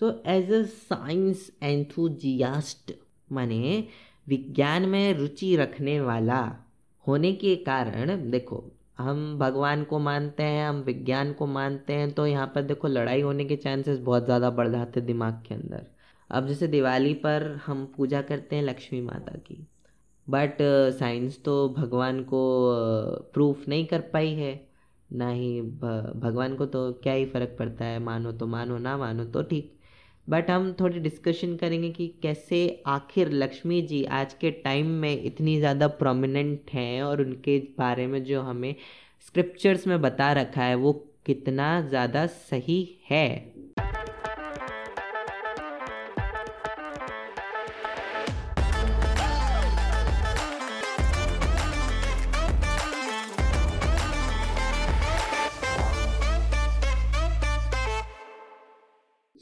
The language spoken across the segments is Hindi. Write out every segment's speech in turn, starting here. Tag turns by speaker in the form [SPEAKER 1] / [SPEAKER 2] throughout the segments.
[SPEAKER 1] So as a science enthusiast माने विज्ञान में रुचि रखने वाला होने के कारण, देखो, हम भगवान को मानते हैं, हम विज्ञान को मानते हैं तो यहाँ पर देखो, लड़ाई होने के चांसेस बहुत ज़्यादा बढ़ जाते हैं दिमाग के अंदर। अब जैसे दिवाली पर हम पूजा करते हैं लक्ष्मी माता की बट साइंस तो भगवान को प्रूफ नहीं कर पाई है। ना ही भगवान को तो क्या ही फ़र्क पड़ता है, मानो तो मानो, ना मानो तो ठीक। बट हम थोड़ी डिस्कशन करेंगे कि कैसे आखिर लक्ष्मी जी आज के टाइम में इतनी ज़्यादा प्रोमिनेंट हैं और उनके बारे में जो हमें स्क्रिप्चर्स में बता रखा है, वो कितना ज़्यादा सही है।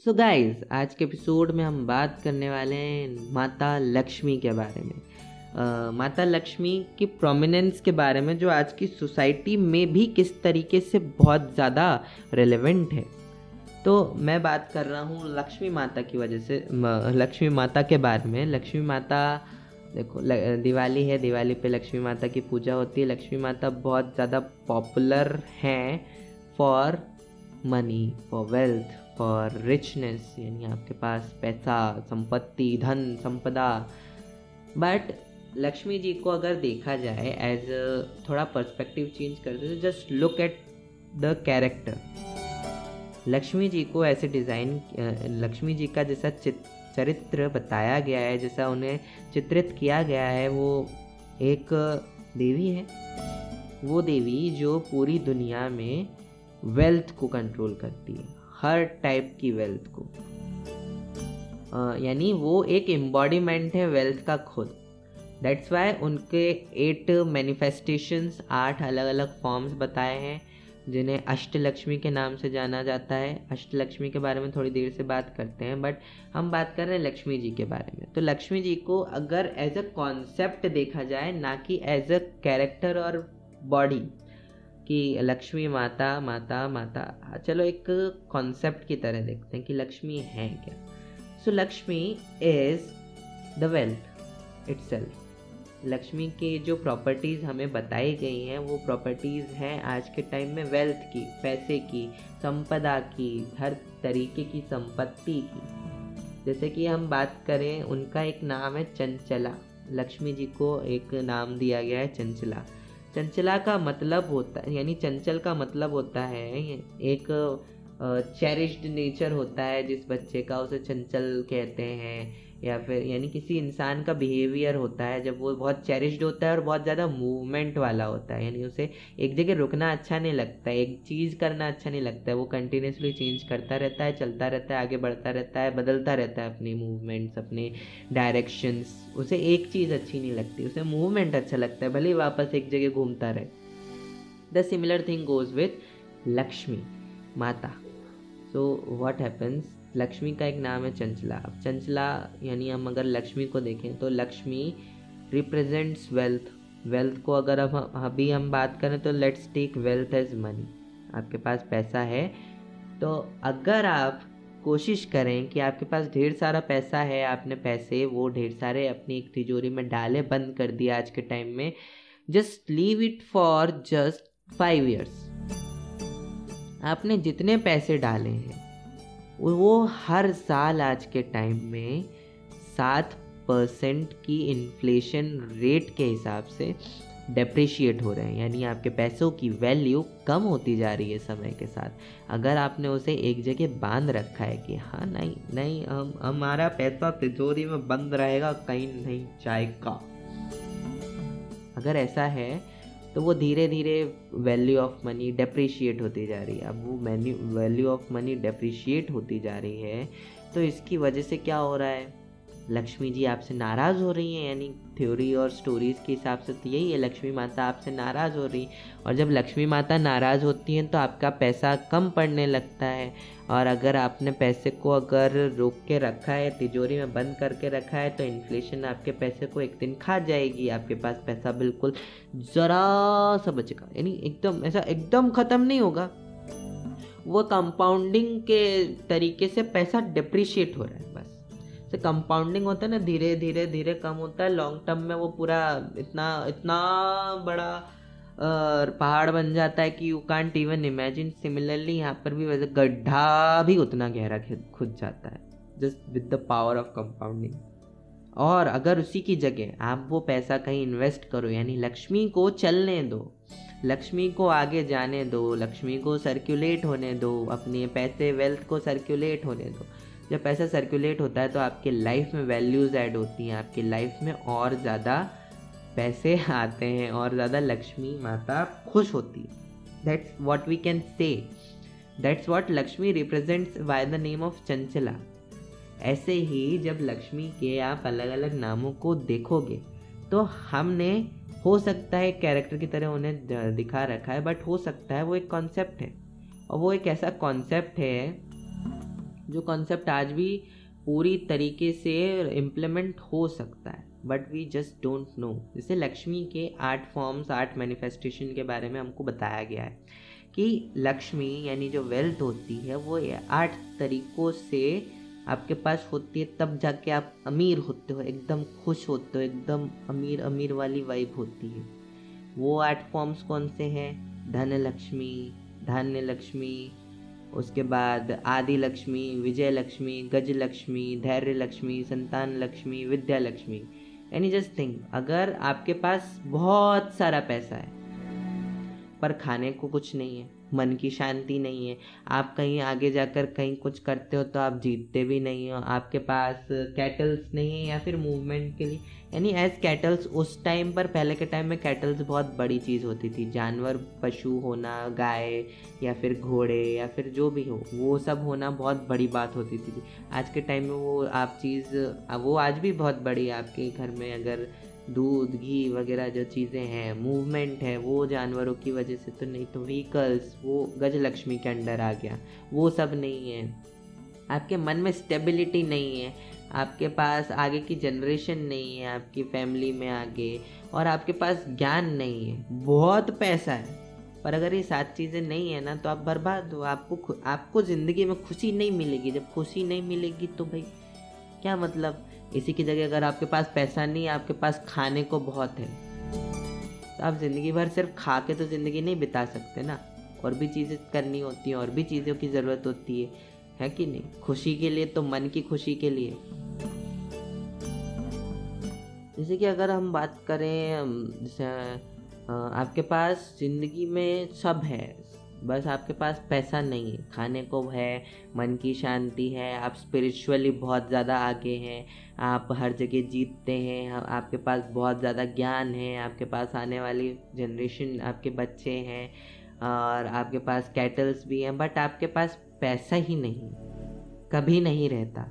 [SPEAKER 1] सो so गाइस आज के एपिसोड में हम बात करने वाले हैं माता लक्ष्मी के बारे में। uh, माता लक्ष्मी की प्रोमिनेंस के बारे में जो आज की सोसाइटी में भी किस तरीके से बहुत ज़्यादा रेलेवेंट है। तो मैं बात कर रहा हूँ लक्ष्मी माता की वजह से लक्ष्मी माता के बारे में। लक्ष्मी माता देखो दिवाली है दिवाली पे लक्ष्मी माता की पूजा होती है। लक्ष्मी माता बहुत ज़्यादा पॉपुलर हैं for money for wealth for richness यानी आपके पास पैसा, संपत्ति, धन, संपदा। बट लक्ष्मी जी को अगर देखा जाए एज थोड़ा पर्सपेक्टिव चेंज करते तो just look at the character Lakshmi ji को ऐसे डिज़ाइन लक्ष्मी जी का जैसा चरित्र बताया गया है, जैसा उन्हें चित्रित किया गया है, वो एक देवी है। वो देवी जो पूरी दुनिया में वेल्थ को कंट्रोल करती है। हर टाइप की वेल्थ को। यानी वो एक एम्बॉडीमेंट है वेल्थ का खुद। दैट्स वाई उनके एट मैनिफेस्टेशंस आठ अलग अलग फॉर्म्स बताए हैं, जिन्हें अष्टलक्ष्मी के नाम से जाना जाता है। अष्टलक्ष्मी के बारे में थोड़ी देर से बात करते हैं बट हम बात कर रहे हैं लक्ष्मी जी के बारे में। तो लक्ष्मी जी को अगर एज अ कॉन्सेप्ट देखा जाए, ना कि एज अ कैरेक्टर और बॉडी कि लक्ष्मी माता माता माता। चलो एक कॉन्सेप्ट की तरह देखते हैं कि लक्ष्मी है क्या। So Lakshmi is the wealth it's Lakshmi की जो प्रॉपर्टीज़ हमें बताई गई हैं, वो प्रॉपर्टीज़ हैं आज के टाइम में वेल्थ की, पैसे की, संपदा की, हर तरीके की संपत्ति की। जैसे कि हम बात करें, उनका एक नाम है चंचला। लक्ष्मी जी को एक नाम दिया गया है चंचला। चंचला का मतलब होता है, यानी चंचल का मतलब होता है एक चेरिश्ड नेचर होता है, जिस बच्चे का उसे चंचल कहते हैं। या फिर यानी किसी इंसान का बिहेवियर होता है, जब वो बहुत चेरिश्ड होता है और बहुत ज़्यादा मूवमेंट वाला होता है, यानी उसे एक जगह रुकना अच्छा नहीं लगता है, एक चीज़ करना अच्छा नहीं लगता है, वो कंटिन्यूसली चेंज करता रहता है, चलता रहता है, आगे बढ़ता रहता है, बदलता रहता है अपने मूवमेंट्स अपने डायरेक्शंस उसे एक चीज़ अच्छी नहीं लगती, उसे मूवमेंट अच्छा लगता है, भले ही वापस एक जगह घूमता रहे। The similar thing goes with Lakshmi, माता। सो वॉट हैपन्स लक्ष्मी का एक नाम है चंचला। अब चंचला यानी हम अगर लक्ष्मी को देखें तो लक्ष्मी रिप्रेजेंट्स वेल्थ वेल्थ को अगर अब अभी हम बात करें तो let's take wealth as money आपके पास पैसा है तो अगर आप कोशिश करें कि आपके पास ढेर सारा पैसा है, आपने पैसे वो ढेर सारे अपनी एक तिजोरी में डाले, बंद कर दिया आज के टाइम में just leave it for just five years आपने जितने पैसे डाले हैं वो हर साल आज के टाइम में सात परसेंट की इन्फ्लेशन रेट के हिसाब से डेप्रिशिएट हो रहे हैं। यानी आपके पैसों की वैल्यू कम होती जा रही है समय के साथ। अगर आपने उसे एक जगह बाँध रखा है कि हाँ नहीं नहीं, हम, हमारा पैसा तिजोरी में बंद रहेगा, कहीं नहीं जाएगा। अगर ऐसा है तो वो धीरे धीरे वैल्यू ऑफ़ मनी डेप्रिशिएट होती जा रही है। अब वो वैल्यू ऑफ़ मनी डेप्रिशिएट होती जा रही है तो इसकी वजह से क्या हो रहा है? लक्ष्मी जी आपसे नाराज़ हो रही हैं, यानी थ्योरी और स्टोरीज़ के हिसाब से तो यही है, लक्ष्मी माता आपसे नाराज़ हो रही और जब लक्ष्मी माता नाराज़ होती हैं तो आपका पैसा कम पड़ने लगता है। और अगर आपने पैसे को अगर रोक के रखा है, तिजोरी में बंद करके रखा है तो इन्फ्लेशन आपके पैसे को एक दिन खा जाएगी। आपके पास पैसा बिल्कुल ज़रा सा बचेगा। यानी एकदम, ऐसा एकदम ख़त्म नहीं होगा। वो कंपाउंडिंग के तरीके से पैसा डिप्रिशिएट हो रहा है, बस। से कंपाउंडिंग होता है ना, धीरे धीरे धीरे कम होता है। लॉन्ग टर्म में वो पूरा इतना इतना बड़ा पहाड़ बन जाता है कि you can't even imagine similarly यहाँ पर भी वैसे गड्ढा भी उतना गहरा खुद जाता है। Just with the power of compounding और अगर उसी की जगह आप वो पैसा कहीं इन्वेस्ट करो, यानी लक्ष्मी को चलने दो, लक्ष्मी को आगे जाने दो, लक्ष्मी को सर्कुलेट होने दो, अपने पैसे वेल्थ को सर्कुलेट होने दो जब पैसा सर्कुलेट होता है तो आपके लाइफ में वैल्यूज़ ऐड होती हैं, आपकी लाइफ में और ज़्यादा पैसे आते हैं और ज़्यादा लक्ष्मी माता खुश होती है। That's what we can say that's what Lakshmi represents by the name of Chanchala. ऐसे ही जब लक्ष्मी के आप अलग अलग नामों को देखोगे तो हमने, हो सकता है कैरेक्टर की तरह उन्हें दिखा रखा है बट हो सकता है वो एक कॉन्सेप्ट है। और वो एक ऐसा कॉन्सेप्ट है जो कॉन्सेप्ट आज भी पूरी तरीके से इम्प्लीमेंट हो सकता है but we just don't know जैसे लक्ष्मी के आर्ट फॉर्म्स आर्ट मैनिफेस्टेशन के बारे में हमको बताया गया है कि लक्ष्मी यानी जो वेल्थ होती है, वो आठ तरीक़ों से आपके पास होती है, तब जाके आप अमीर होते हो, एकदम खुश होते हो, एकदम अमीर अमीर वाली वाइब होती है। वो आर्ट फॉर्म्स कौन से हैं? धन लक्ष्मी धान्य लक्ष्मी उसके बाद आदि लक्ष्मी विजय लक्ष्मी गज लक्ष्मी धैर्य लक्ष्मी संतान लक्ष्मी विद्या लक्ष्मी यानी जस्ट थिंग अगर आपके पास बहुत सारा पैसा है, पर खाने को कुछ नहीं है मन की शांति नहीं है। आप कहीं आगे जाकर कहीं कुछ करते हो तो आप जीतते भी नहीं हो। आपके पास कैटल्स नहीं है या फिर मूवमेंट के लिए। यानी एज कैटल्स उस टाइम पर, पहले के टाइम में कैटल्स बहुत बड़ी चीज़ होती थी। जानवर, पशु होना, गाय या फिर घोड़े या फिर जो भी हो, वो सब होना बहुत बड़ी बात होती थी। आज के टाइम में वो आप चीज़, वो आज भी बहुत बड़ी आपके घर में। अगर दूध, घी वगैरह जो चीज़ें हैं मूवमेंट है, वो जानवरों की वजह से तो नहीं तो व्हीकल्स वो गजलक्ष्मी के अंडर आ गया। वो सब नहीं है। आपके मन में स्टेबिलिटी नहीं है। आपके पास आगे की जनरेशन नहीं है, आपकी फैमिली में आगे, और आपके पास ज्ञान नहीं है। बहुत पैसा है, पर अगर ये सात चीज़ें नहीं है ना तो आप बर्बाद हो। आपको आपको ज़िंदगी में खुशी नहीं मिलेगी। जब खुशी नहीं मिलेगी तो भाई, क्या मतलब? इसी की जगह अगर आपके पास पैसा नहीं आपके पास खाने को बहुत है तो आप ज़िंदगी भर सिर्फ़ खा के तो ज़िंदगी नहीं बिता सकते ना। और भी चीज़ें करनी होती हैं, और भी चीज़ों की ज़रूरत होती है है कि नहीं? खुशी के लिए तो मन की खुशी के लिए। जैसे कि अगर हम बात करें जैसे आपके पास ज़िंदगी में सब है बस आपके पास पैसा नहीं है। खाने को है, मन की शांति है, आप स्पिरिचुअली बहुत ज़्यादा आगे हैं, आप हर जगह जीतते हैं आपके पास बहुत ज़्यादा ज्ञान है, आपके पास आने वाली जनरेशन आपके बच्चे हैं और आपके पास कैटल्स भी हैं बट आपके पास पैसा ही नहीं, कभी नहीं रहता।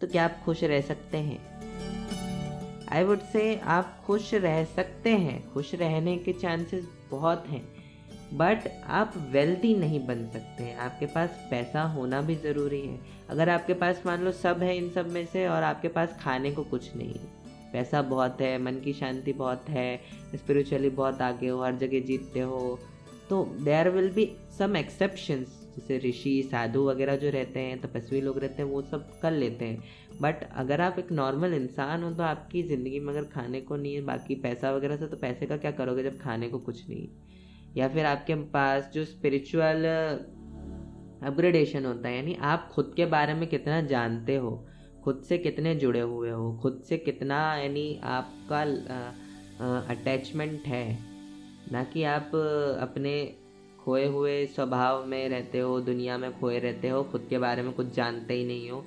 [SPEAKER 1] तो क्या आप खुश रह सकते हैं? आई वुड से आप खुश रह सकते हैं। खुश रहने के चांसेस बहुत हैं। बट आप वेल्थी नहीं बन सकते। हैं आपके पास पैसा होना भी ज़रूरी है। अगर आपके पास मान लो सब है इन सब में से और आपके पास खाने को कुछ नहीं पैसा बहुत है, मन की शांति बहुत है स्पिरिचुअली बहुत आगे हो, हर जगह जीतते हो तो there will be some exceptions जैसे ऋषि, साधु वगैरह जो रहते हैं, तपस्वी लोग रहते हैं, वो सब कर लेते हैं। बट अगर आप एक नॉर्मल इंसान हो तो आपकी ज़िंदगी में अगर खाने को नहीं है, बाकी पैसा वगैरह से तो पैसे का क्या करोगे जब खाने को कुछ नहीं या फिर आपके पास जो स्पिरिचुअल अपग्रेडेशन होता है, यानी आप खुद के बारे में कितना जानते हो, खुद से कितने जुड़े हुए हो, खुद से कितना, यानी आपका अटैचमेंट है, ना कि आप अपने खोए हुए स्वभाव में रहते हो, दुनिया में खोए रहते हो, खुद के बारे में कुछ जानते ही नहीं हो।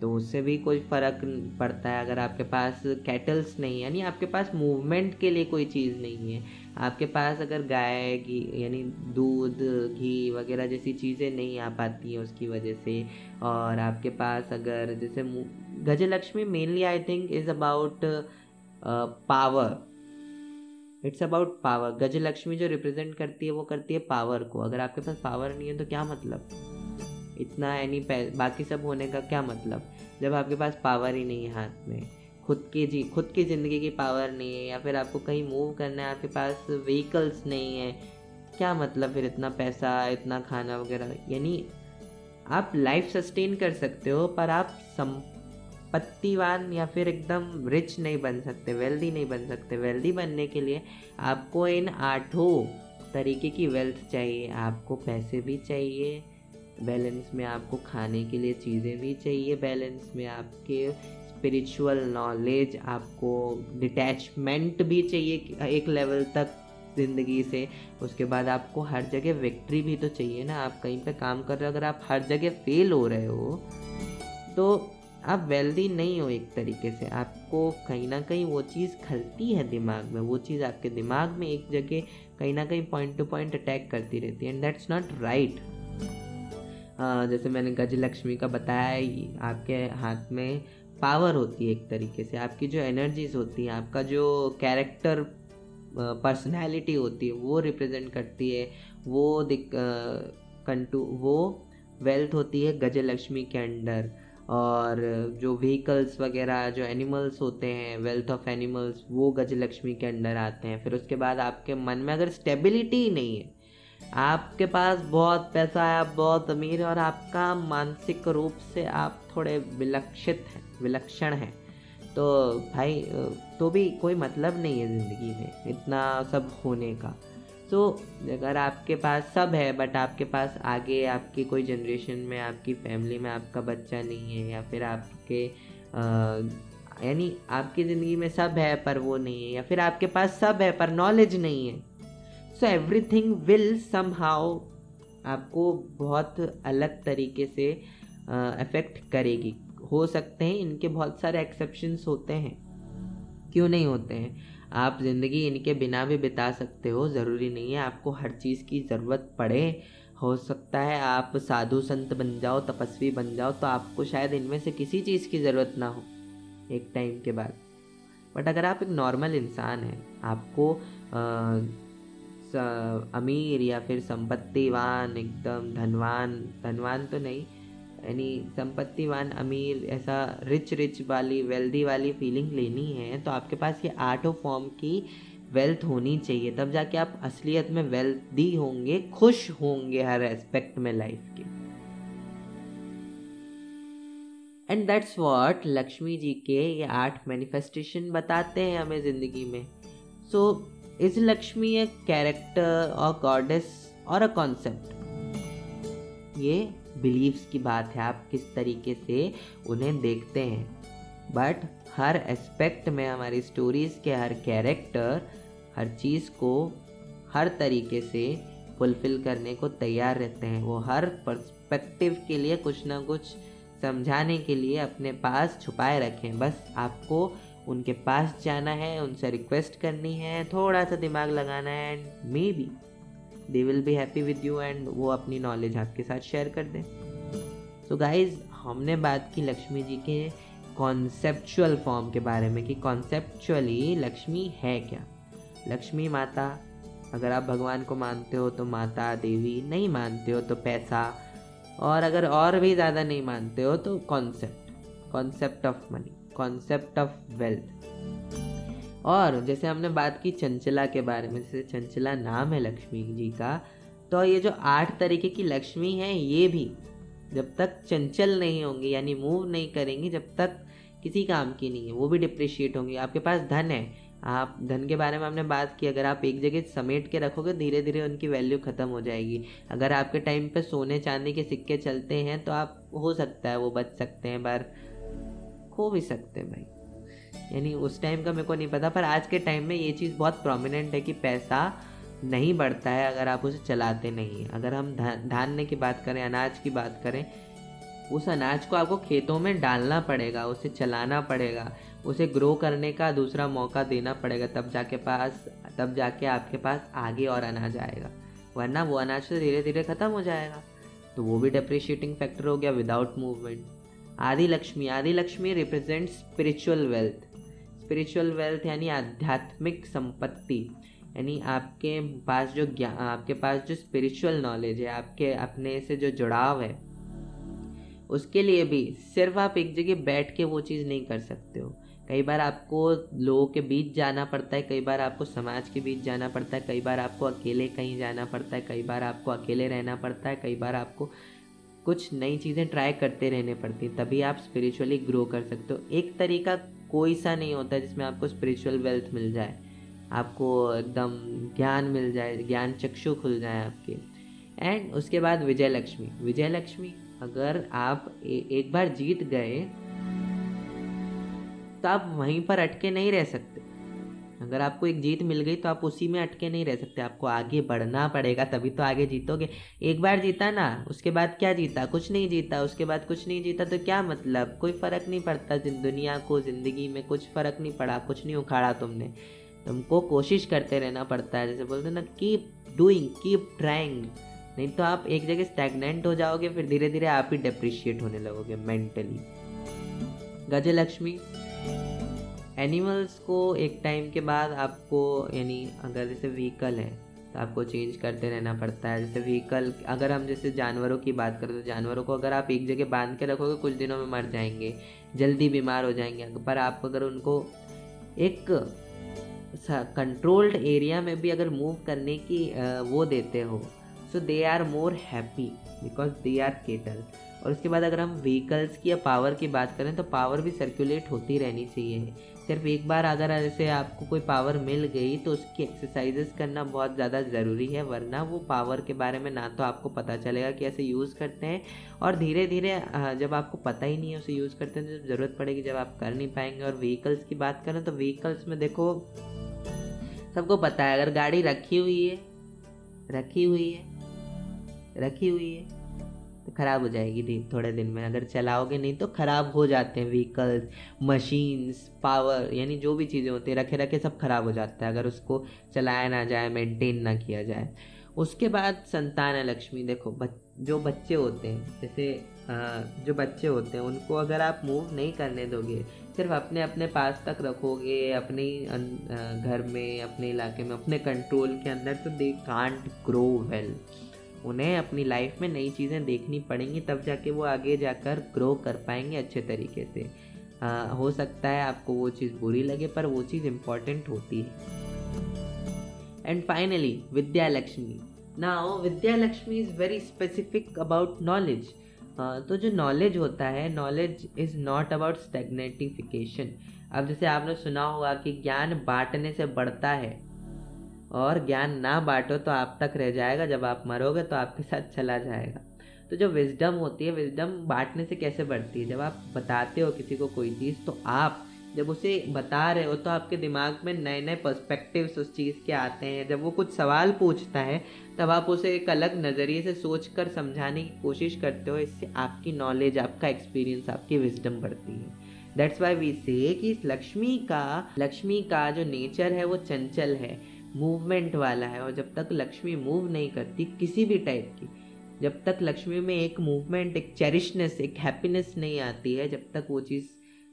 [SPEAKER 1] तो उससे भी कोई फ़र्क पड़ता है। अगर आपके पास कैटल्स नहीं यानी आपके पास मूवमेंट के लिए कोई चीज़ नहीं है। आपके पास अगर गाय, घी, यानी दूध, घी वगैरह जैसी चीज़ें नहीं आ पाती हैं उसकी वजह से, और आपके पास अगर जैसे Gajalakshmi mainly I think is about power it's about power Gajalakshmi जो रिप्रेजेंट करती है, वो करती है पावर को। अगर आपके पास पावर नहीं है तो क्या मतलब? इतना यानी बाकी सब होने का क्या मतलब? जब आपके पास पावर ही नहीं है हाथ में। खुद की जी, खुद की ज़िंदगी की पावर नहीं है या फिर आपको कहीं मूव करना है, आपके पास व्हीकल्स नहीं है, क्या मतलब फिर इतना पैसा, इतना खाना वगैरह? यानी आप लाइफ सस्टेन कर सकते हो, पर आप संपत्तिवान या फिर एकदम रिच नहीं बन सकते वेल्दी नहीं बन सकते। वेल्दी बनने के लिए आपको इन आठों तरीके की वेल्थ चाहिए। आपको पैसे भी चाहिए बैलेंस में आपको खाने के लिए चीज़ें भी चाहिए बैलेंस में आपके स्पिरिचुअल नॉलेज आपको डिटैचमेंट भी चाहिए एक लेवल तक ज़िंदगी से। उसके बाद आपको हर जगह विक्ट्री भी तो चाहिए ना, आप कहीं पे काम कर रहे हो, अगर आप हर जगह फेल हो रहे हो तो आप वेल्दी नहीं हो एक तरीके से। आपको कहीं ना कहीं वो चीज़ खलती है दिमाग में, वो चीज़ आपके दिमाग में एक जगह कहीं ना कहीं पॉइंट टू पॉइंट अटैक करती रहती है एंड दैट्स नॉट राइट जैसे मैंने गजलक्ष्मी का बताया ही आपके हाथ में पावर होती है एक तरीके से, आपकी जो एनर्जीज होती है, आपका जो कैरेक्टर पर्सनैलिटी होती है, वो रिप्रेजेंट करती है, वो कंटू वो वेल्थ होती है गजलक्ष्मी के अंडर। और जो व्हीकल्स वगैरह, जो एनिमल्स होते हैं वेल्थ ऑफ़ एनिमल्स वो गजलक्ष्मी के अंडर आते हैं। फिर उसके बाद आपके मन में अगर स्टेबिलिटी ही नहीं है आपके पास बहुत पैसा है, आप बहुत अमीर है और आपका मानसिक रूप से आप थोड़े विलक्षित हैं, विलक्षण हैं। तो भाई तो भी कोई मतलब नहीं है ज़िंदगी में, इतना सब होने का। तो अगर आपके पास सब है बट आपके पास आगे आपकी कोई जनरेशन में, आपकी फैमिली में आपका बच्चा नहीं है, या फिर आपके यानी आपकी ज़िंदगी में सब है पर वो नहीं है, या फिर आपके पास सब है पर नॉलेज नहीं है so everything will somehow आपको बहुत अलग तरीके से अफेक्ट करेगी। हो सकते हैं इनके बहुत सारे एक्सेप्शंस होते हैं। क्यों नहीं होते हैं? आप ज़िंदगी इनके बिना भी बिता सकते हो ज़रूरी नहीं है आपको हर चीज़ की ज़रूरत पड़े। हो सकता है आप साधु संत बन जाओ तपस्वी बन जाओ तो आपको शायद इनमें से किसी चीज़ की ज़रूरत ना हो एक टाइम के बाद। बट अगर आप एक नॉर्मल इंसान हैं आपको आ, अमीर या फिर संपत्तिवान, एकदम धनवान। धनवान तो नहीं, यानी संपत्तिवान, अमीर, ऐसा रिच रिच वाली वेल्दी वाली फीलिंग लेनी है तो आपके पास ये आर्टो फॉर्म की वेल्थ होनी चाहिए। तब जाके आप असलियत में वेल्दी होंगे, खुश होंगे हर एस्पेक्ट में लाइफ के। And that's what Lakshmi ji के ये आठ मैनिफेस्टेशन बताते हैं हमें ज़िंदगी में। So is Lakshmi a character और गॉडेस और अ कॉन्सेप्ट ये बिलीव्स की बात है, आप किस तरीके से उन्हें देखते हैं। बट हर एस्पेक्ट में हमारी स्टोरीज़ के हर कैरेक्टर हर चीज़ को हर तरीके से फुलफ़िल करने को तैयार रहते हैं। वो हर पर्सपेक्टिव के लिए कुछ ना कुछ समझाने के लिए अपने पास छुपाए रखें। बस आपको उनके पास जाना है, उनसे रिक्वेस्ट करनी है थोड़ा सा दिमाग लगाना है and maybe they will be happy with you and वो अपनी नॉलेज आपके साथ शेयर कर दें। सो गाइज़ हमने बात की लक्ष्मी जी के कॉन्सेप्चुअल फॉर्म के बारे में कि कॉन्सेप्चुअली लक्ष्मी है क्या? लक्ष्मी माता, अगर आप भगवान को मानते हो तो माता, देवी नहीं मानते हो तो पैसा, और अगर और भी ज़्यादा नहीं मानते हो तो concept concept of money concept of wealth और जैसे हमने बात की चंचला के बारे में, जैसे चंचला नाम है लक्ष्मी जी का तो ये जो आठ तरीके की लक्ष्मी है, ये भी जब तक चंचल नहीं होंगी, यानी मूव नहीं करेंगी, जब तक किसी काम की नहीं है, वो भी डिप्रिशिएट होंगी। आपके पास धन है, आप धन के बारे में हमने बात की, अगर आप एक जगह समेट के रखोगे धीरे धीरे उनकी वैल्यू ख़त्म हो जाएगी। अगर आपके टाइम पे सोने चांदी के सिक्के चलते हैं तो आप, हो सकता है वो बच सकते हैं, पर खो भी सकते हैं भाई। यानी उस टाइम का मेरे को नहीं पता, पर आज के टाइम में ये चीज़ बहुत प्रोमिनेंट है कि पैसा नहीं बढ़ता है अगर आप उसे चलाते नहीं अगर हम धान्य की बात करें, अनाज की बात करें, उस अनाज को आपको खेतों में डालना पड़ेगा, उसे चलाना पड़ेगा, उसे ग्रो करने का दूसरा मौका देना पड़ेगा, तब जाके पास, तब जाके आपके पास आगे और अनाज आएगा। वरना वो अनाज तो धीरे धीरे ख़त्म हो जाएगा। तो वो भी डिप्रिशिएटिंग फैक्टर हो गया without movement Adi Lakshmi Adi Lakshmi represent spiritual wealth spiritual wealth यानी आध्यात्मिक संपत्ति, यानी आपके पास जो ज्ञान आपके पास जो स्पिरिचुअल नॉलेज है, आपके, अपने से जो जुड़ाव है, उसके लिए भी सिर्फ़ आप एक जगह बैठ के वो चीज़ नहीं कर सकते हो। कई बार आपको लोगों के बीच जाना पड़ता है, कई बार आपको समाज के बीच जाना पड़ता है, कई बार आपको अकेले कहीं जाना पड़ता है, कई बार आपको अकेले रहना पड़ता है, कई बार आपको कुछ नई चीज़ें ट्राई करते रहने पड़ती तभी आप स्पिरिचुअली ग्रो कर सकते हो। एक तरीका कोई सा नहीं होता जिसमें आपको स्पिरिचुअल वेल्थ मिल जाए आपको एकदम ज्ञान मिल जाए ज्ञान चक्षु खुल जाए आपके। एंड उसके बाद विजय लक्ष्मी विजय लक्ष्मी अगर आप ए, एक बार जीत गए तो आप वहीं पर अटके नहीं रह सकते। अगर आपको एक जीत मिल गई तो आप उसी में अटके नहीं रह सकते। आपको आगे बढ़ना पड़ेगा, तभी तो आगे जीतोगे। एक बार जीता ना, उसके बाद क्या जीता? कुछ नहीं जीता, उसके बाद कुछ नहीं जीता तो क्या मतलब? कोई फ़र्क नहीं पड़ता दुनिया को, ज़िंदगी में कुछ फ़र्क नहीं पड़ा, कुछ नहीं उखाड़ा तुमने। तुमको कोशिश करते रहना पड़ता है, जैसे बोलते ना कीप डूइंग कीप ट्राइंग नहीं तो आप एक जगह स्टैगनेंट हो जाओगे, फिर धीरे धीरे आप ही डिप्रिशिएट होने लगोगे मेंटली गजलक्ष्मी। एनिमल्स को एक टाइम के बाद आपको, यानी अगर जैसे व्हीकल है तो आपको चेंज करते रहना पड़ता है। जैसे व्हीकल अगर हम जैसे जानवरों की बात करें तो जानवरों को अगर आप एक जगह बाँध के रखोगे, कुछ दिनों में मर जाएँगे, जल्दी बीमार हो जाएँगे। पर आप अगर उनको एक कंट्रोल्ड एरिया में भी अगर मूव करने की वो देते हो so they are more happy because they are kettle और उसके बाद अगर हम व्हीकल्स की या पावर की बात करें तो पावर भी सर्कुलेट होती रहनी चाहिए। सिर्फ़ एक बार अगर जैसे आपको कोई पावर मिल गई तो उसकी एक्सरसाइजेस करना बहुत ज़्यादा ज़रूरी है, वरना वो पावर के बारे में ना तो आपको पता चलेगा कि ऐसे यूज़ करते हैं। और धीरे धीरे जब आपको पता ही नहीं है उसे यूज़ करते हैं तो ज़रूरत पड़ेगी जब आप कर नहीं पाएँगे। और व्हीकल्स की बात करें तो व्हीकल्स में देखो, सबको पता है, अगर गाड़ी रखी हुई है, रखी हुई है, रखी हुई है ख़राब हो जाएगी थोड़े दिन में। अगर चलाओगे नहीं तो ख़राब हो जाते हैं व्हीकल्स मशीन्स पावर यानी जो भी चीज़ें होती है रखे रखे सब ख़राब हो जाता है। अगर उसको चलाया ना जाए मेंटेन ना किया जाए। उसके बाद संतान है लक्ष्मी। देखो बच, जो बच्चे होते हैं जैसे जो बच्चे होते हैं उनको अगर आप मूव नहीं करने दोगे सिर्फ़ अपने अपने पास तक रखोगे अपने घर में अपने इलाके में अपने कंट्रोल के अंदर तो दे कांट ग्रो वेल उन्हें अपनी लाइफ में नई चीज़ें देखनी पड़ेंगी तब जाके वो आगे जाकर ग्रो कर पाएँगे अच्छे तरीके से। आ, हो सकता है आपको वो चीज़ बुरी लगे पर वो चीज़ इंपॉर्टेंट होती है। And finally Vidya Lakshmi now Vidya Lakshmi is very specific about knowledge तो जो नॉलेज होता है knowledge is not about stagnation अब जैसे आपने सुना होगा कि ज्ञान बांटने से बढ़ता है और ज्ञान ना बांटो तो आप तक रह जाएगा। जब आप मरोगे तो आपके साथ चला जाएगा। तो जो विजडम होती है विजडम बांटने से कैसे बढ़ती है? जब आप बताते हो किसी को कोई चीज़ तो आप जब उसे बता रहे हो तो आपके दिमाग में नए नए पर्सपेक्टिव्स उस चीज़ के आते हैं। जब वो कुछ सवाल पूछता है, तब आप उसे एक अलग नज़रिए से सोच कर समझाने की कोशिश करते हो। इससे आपकी नॉलेज आपका एक्सपीरियंस आपकी विजडम बढ़ती है। दैट्स वाई वी से कि लक्ष्मी का लक्ष्मी का जो नेचर है, वो चंचल है। मूवमेंट वाला है और जब तक लक्ष्मी मूव नहीं करती किसी भी टाइप की, जब तक लक्ष्मी में एक मूवमेंट एक चेरिशनेस एक हैप्पीनेस नहीं आती है, जब तक वो चीज़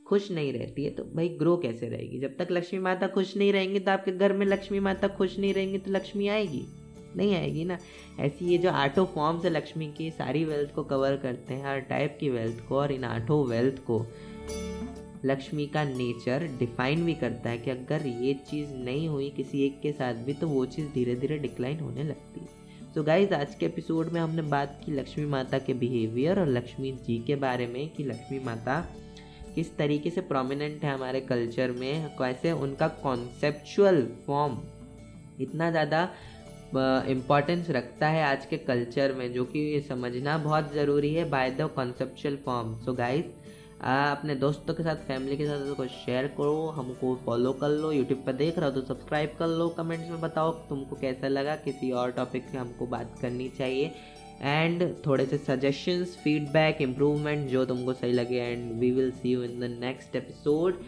[SPEAKER 1] खुश नहीं रहती है तो भाई ग्रो कैसे रहेगी? जब तक लक्ष्मी माता खुश नहीं रहेंगी तो आपके घर में लक्ष्मी माता खुश नहीं रहेंगी तो लक्ष्मी आएगी? नहीं आएगी ना? ऐसी ये जो आठों फॉर्म्स है लक्ष्मी की, सारी वेल्थ को कवर करते हैं, हर टाइप की वेल्थ को और इन आठों वेल्थ को। लक्ष्मी का नेचर डिफाइन भी करता है कि अगर ये चीज़ नहीं हुई किसी एक के साथ भी तो वो चीज़ धीरे धीरे डिक्लाइन होने लगती है। सो so गाइज़ आज के एपिसोड में हमने बात की लक्ष्मी माता के बिहेवियर और लक्ष्मी जी के बारे में कि लक्ष्मी माता किस तरीके से प्रोमिनेंट है हमारे कल्चर में, कैसे उनका कॉन्सेप्चुअल फॉर्म इतना ज़्यादा इम्पॉर्टेंस रखता है आज के कल्चर में, जो कि समझना बहुत ज़रूरी है by the conceptual form so guys अपने दोस्तों के साथ फैमिली के साथ उसको शेयर करो, हमको फॉलो कर लो यूट्यूब पर देख रहा हो तो सब्सक्राइब कर लो कमेंट्स में बताओ तुमको कैसा लगा, किसी और टॉपिक पे हमको बात करनी चाहिए। एंड थोड़े से सजेशंस फीडबैक इम्प्रूवमेंट जो तुमको सही लगे and we will see you in the next episode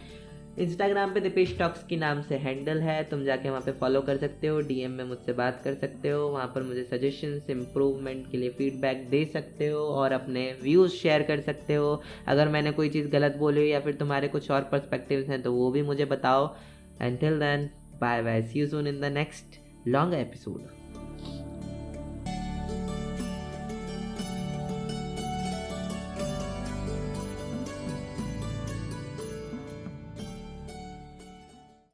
[SPEAKER 1] Instagram पे दिपेश टॉक्स के नाम से हैंडल है, तुम जाके वहाँ पे फॉलो कर सकते हो डीएम में मुझसे बात कर सकते हो, वहाँ पर मुझे सजेशंस इम्प्रूवमेंट के लिए फीडबैक दे सकते हो और अपने व्यूज़ शेयर कर सकते हो। अगर मैंने कोई चीज़ गलत बोली या फिर तुम्हारे कुछ और पर्सपेक्टिव्स हैं तो वो भी मुझे बताओ। And till then bye bye see you soon in the next long episode